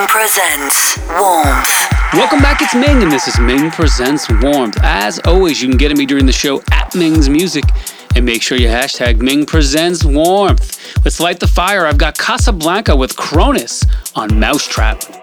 Ming presents Warmth. Welcome back, it's Ming, and this is Ming Presents Warmth. As always, you can get at me during the show at Ming's Music, and make sure you hashtag Ming Presents Warmth. Let's light the fire. I've got Casablanca with Cronus on mau5trap.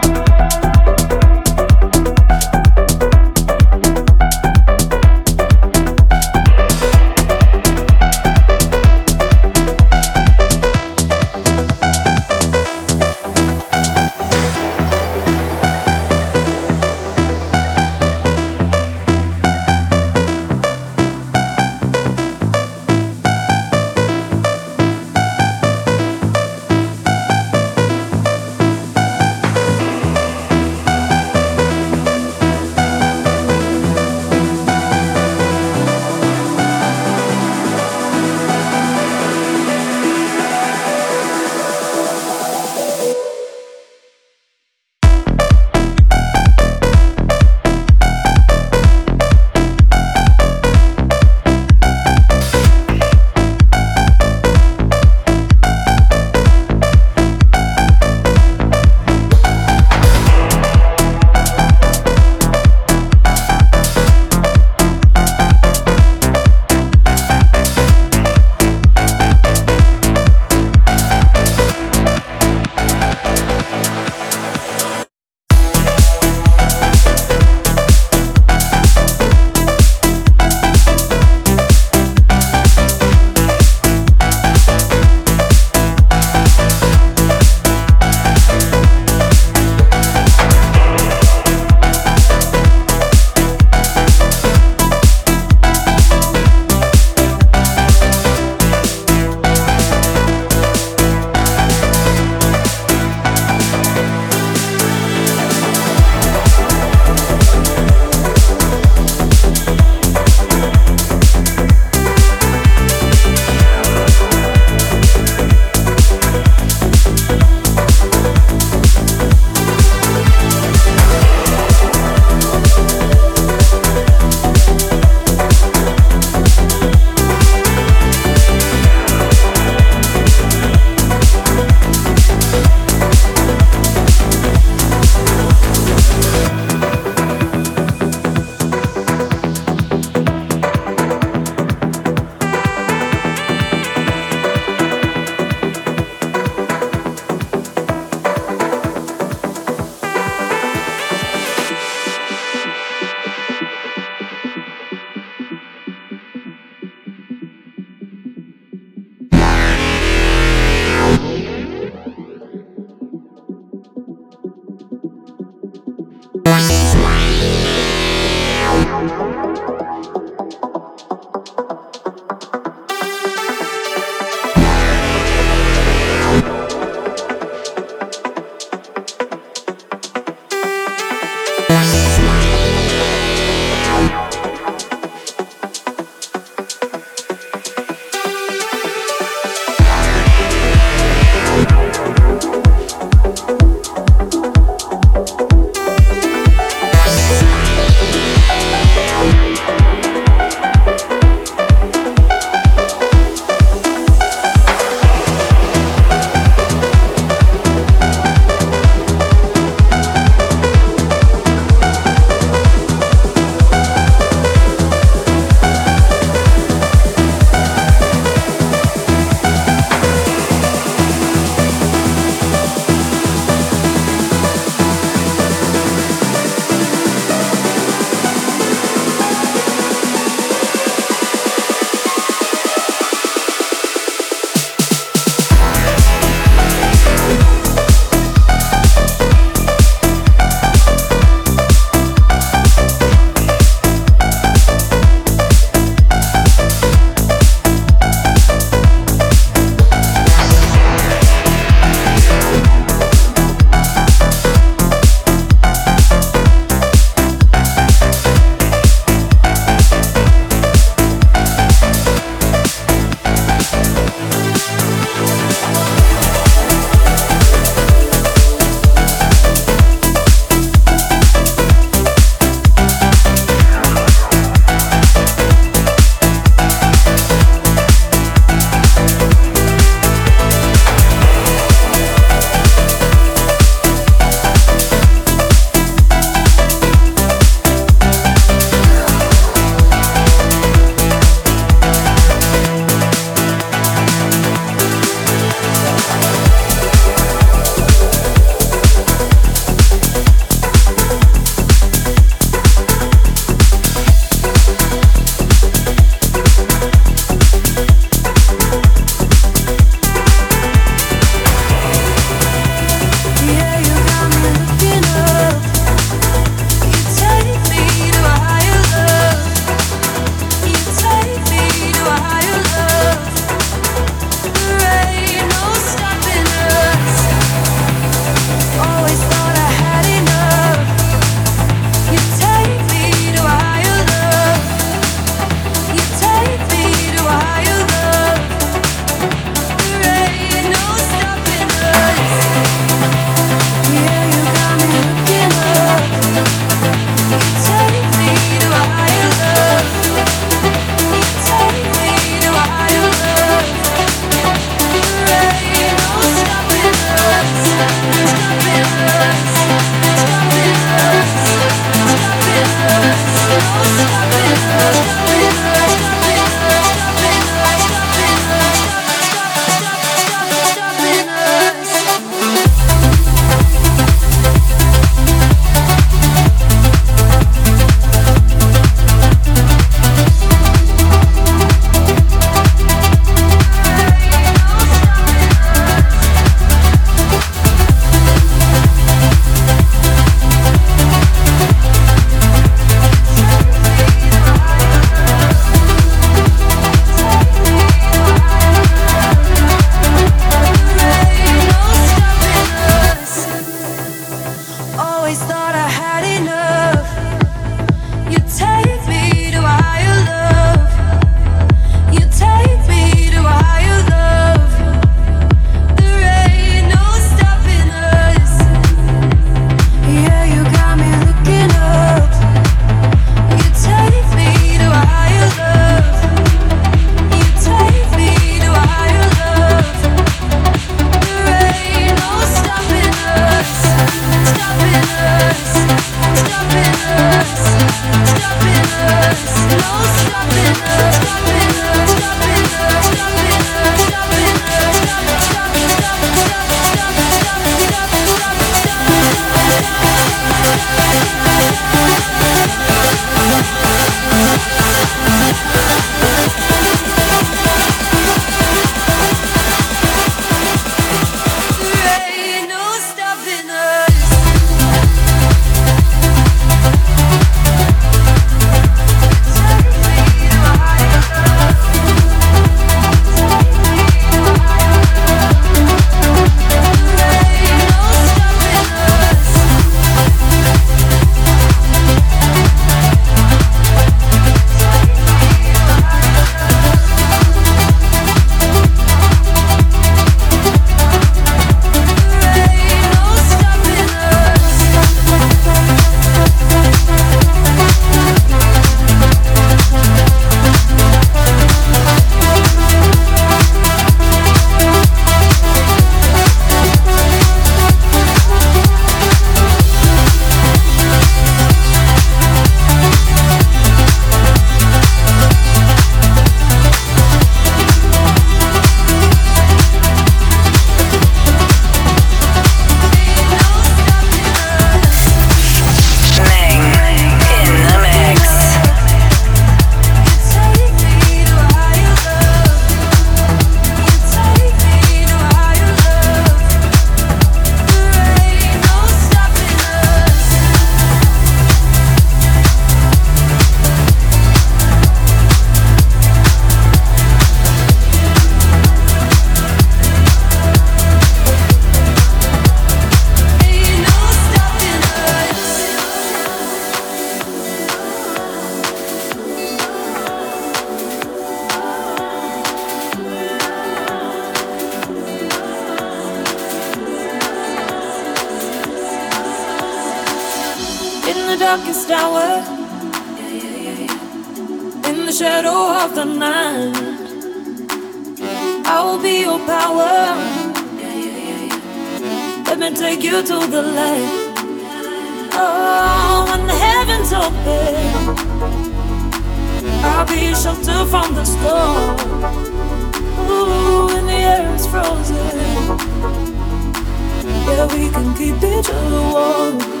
Can keep other warm.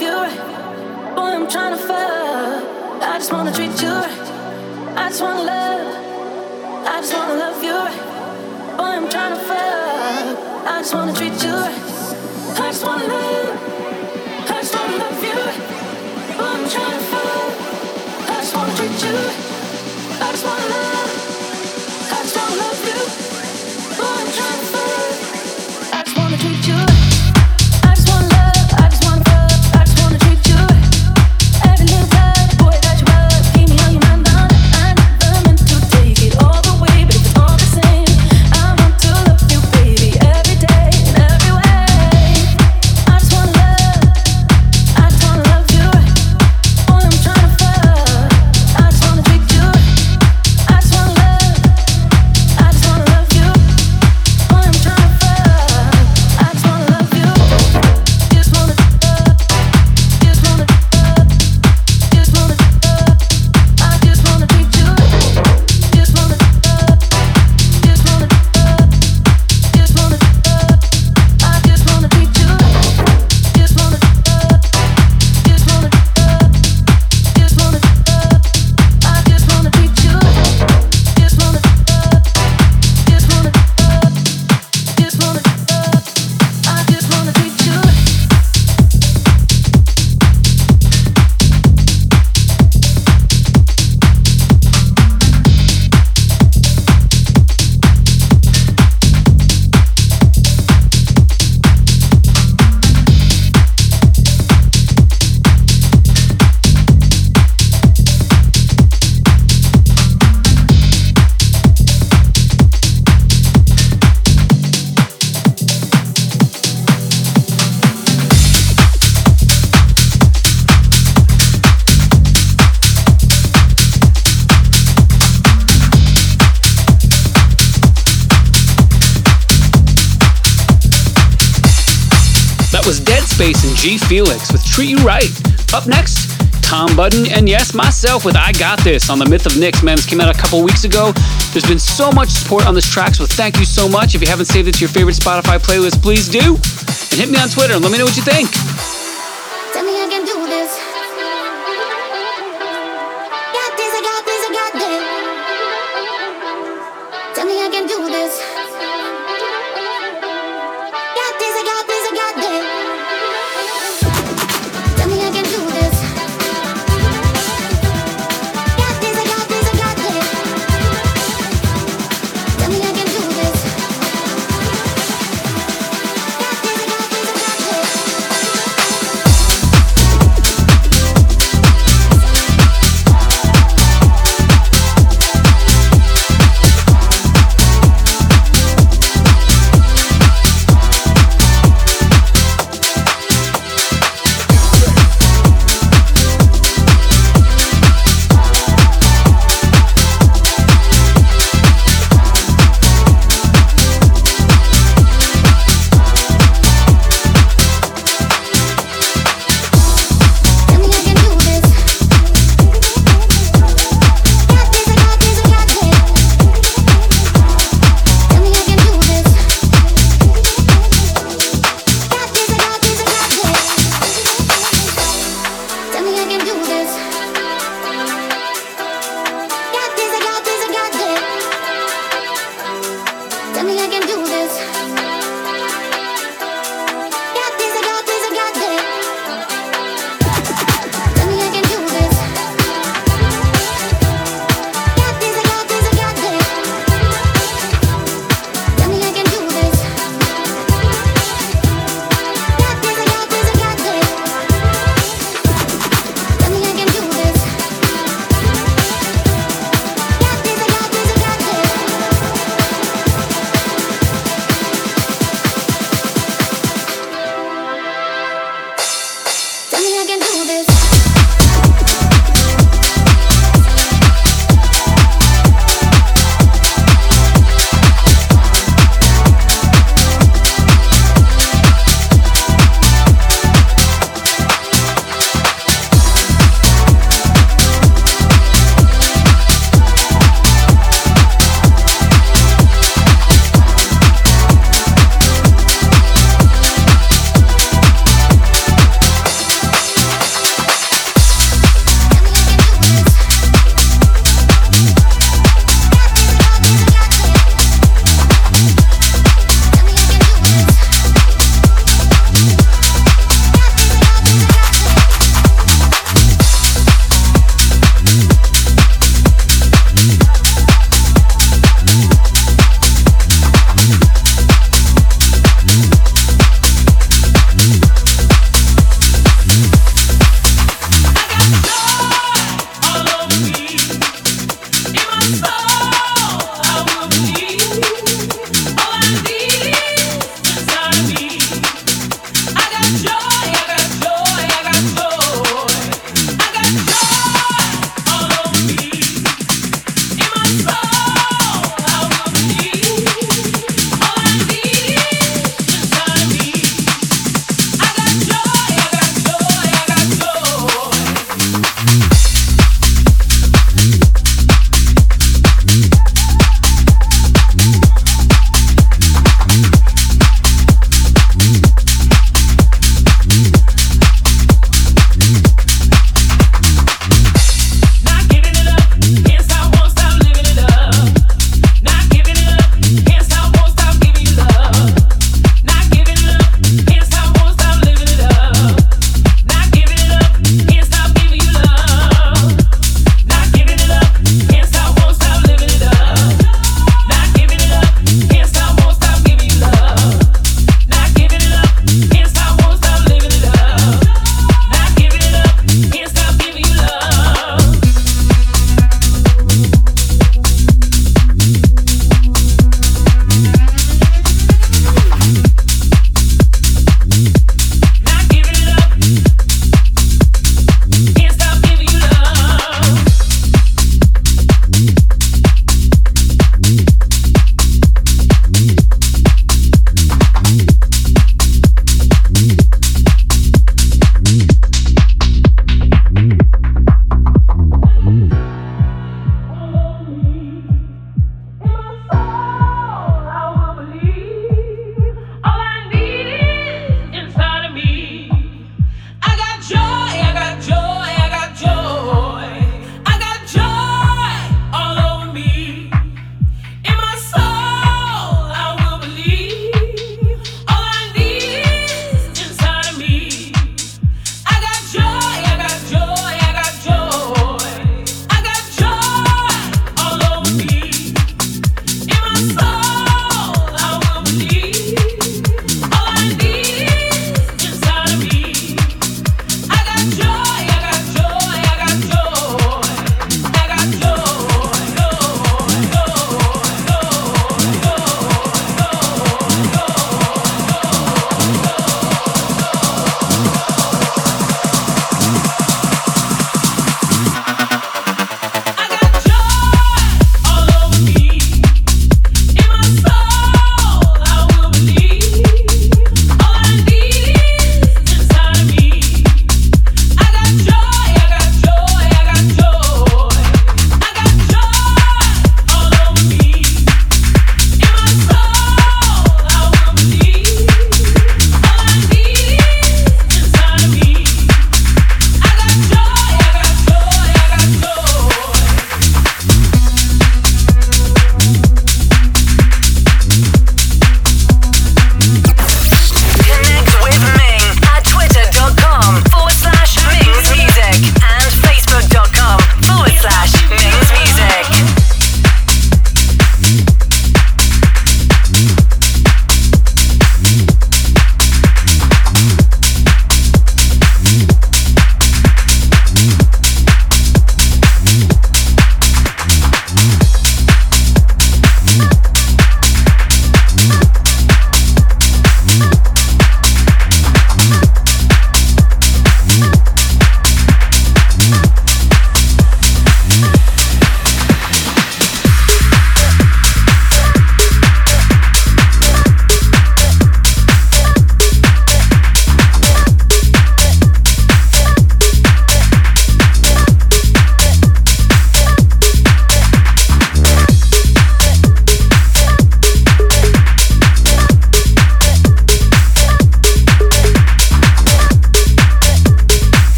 you right. Boy, I'm trying to fuck. I just wanna treat you right. I just wanna love. I just wanna love you right. Boy, I'm trying to fuck. I just wanna treat you right. I just wanna love. I just wanna love you. Boy, I'm trying to fuck. I just wanna treat you. I just wanna love. G Felix with Treat You Right. Up next, Tom Budden, and yes, myself with I Got This on the Myth of. Man, this came out a couple weeks ago. There's been so much support on this track, so thank you so much. If you haven't saved it to your favorite Spotify playlist, please do. And hit me on Twitter and let me know what you think.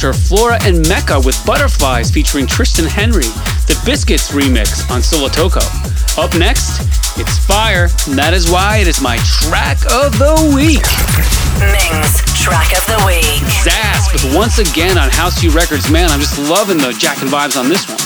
Flora and Mecca with Butterflies featuring Tristan Henry, the Biscuits remix on Solotoco. Up next, it's Fire, and that is why it is my track of the week. Ming's track of the week. Zast once again on House U Records. Man, I'm just loving the Jack and vibes on this one.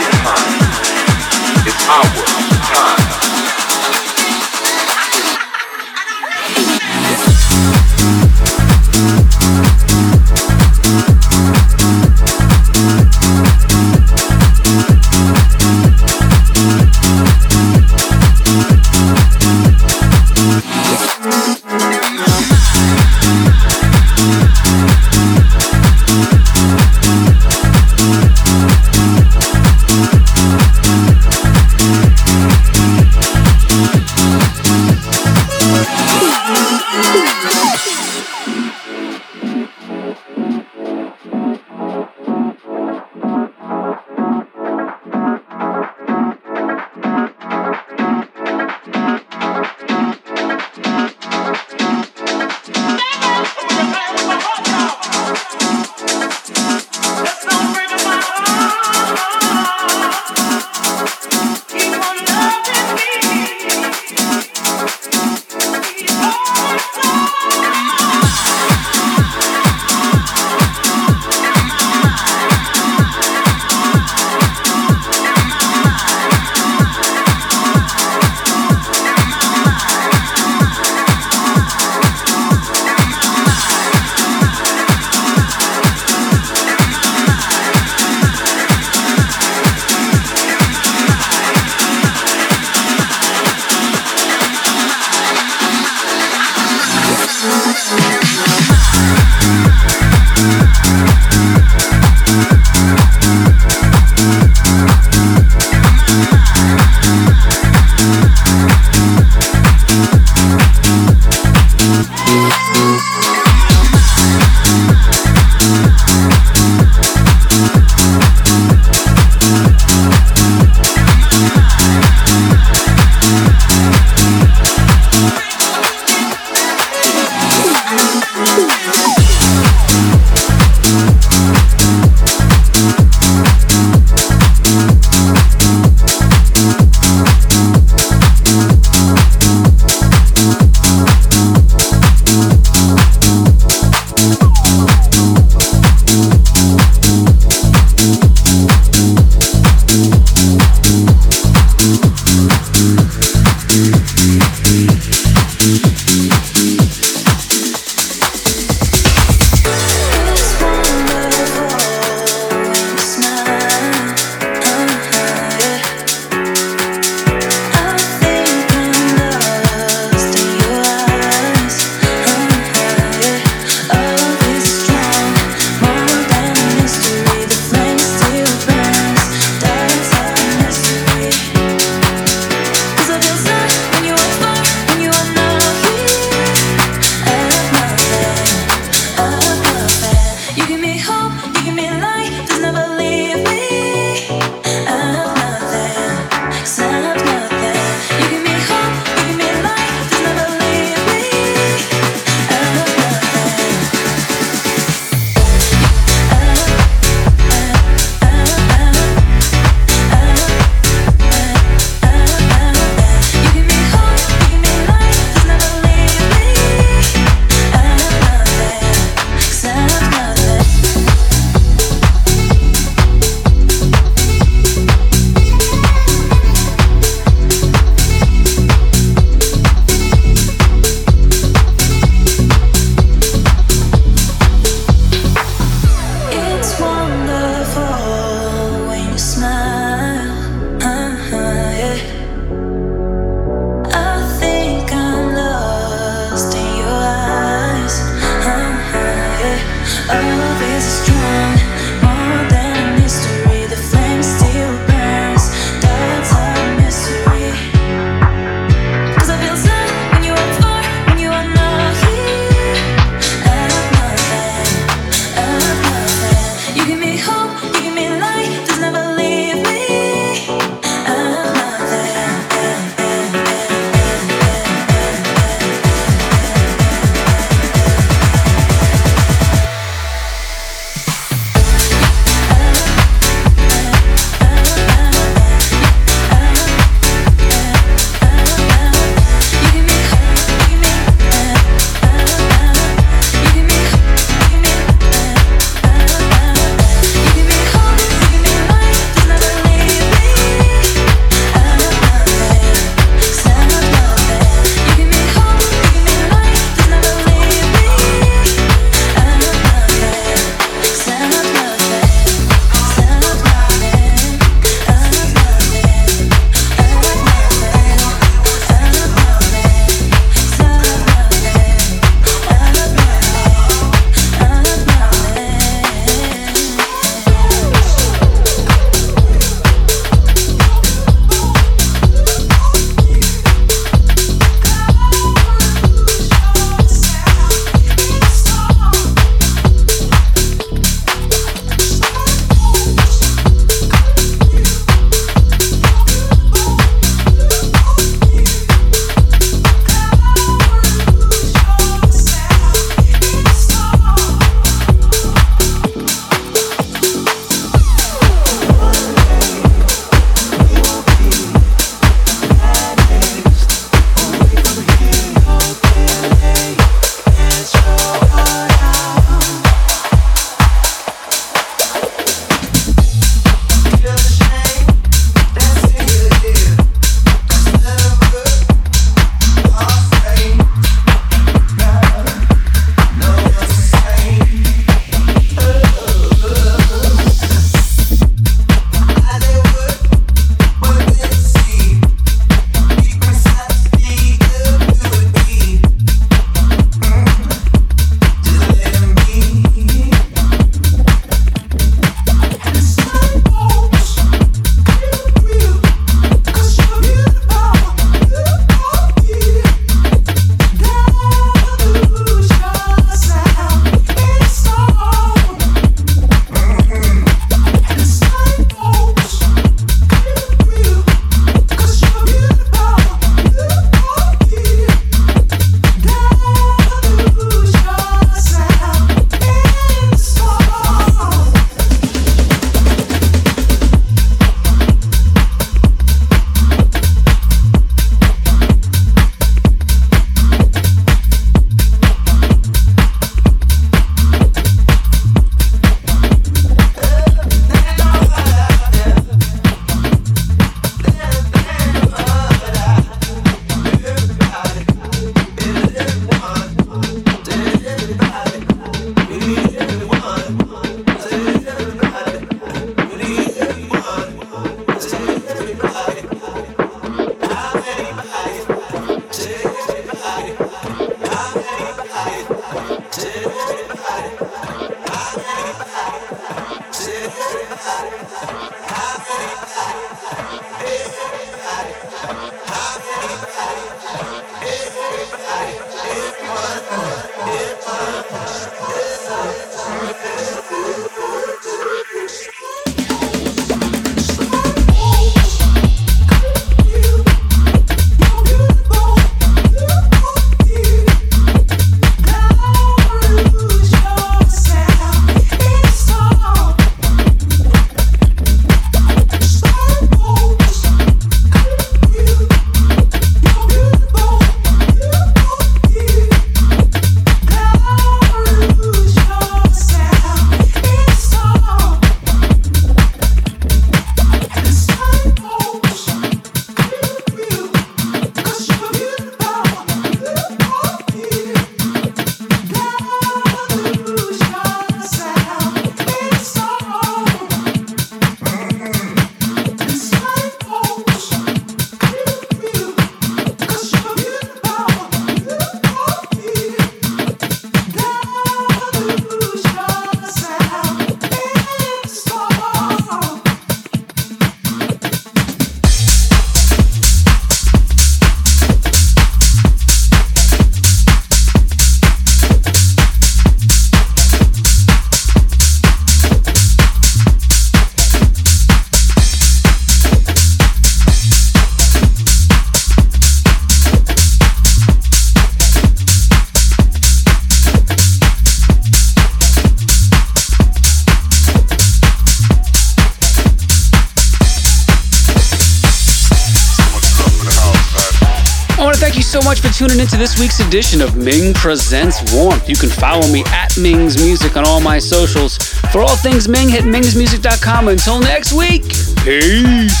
Tuning into this week's edition of Ming Presents Warmth. You can follow me at Ming's Music on all my socials. For all things Ming, hit mingsmusic.com. Until next week, peace.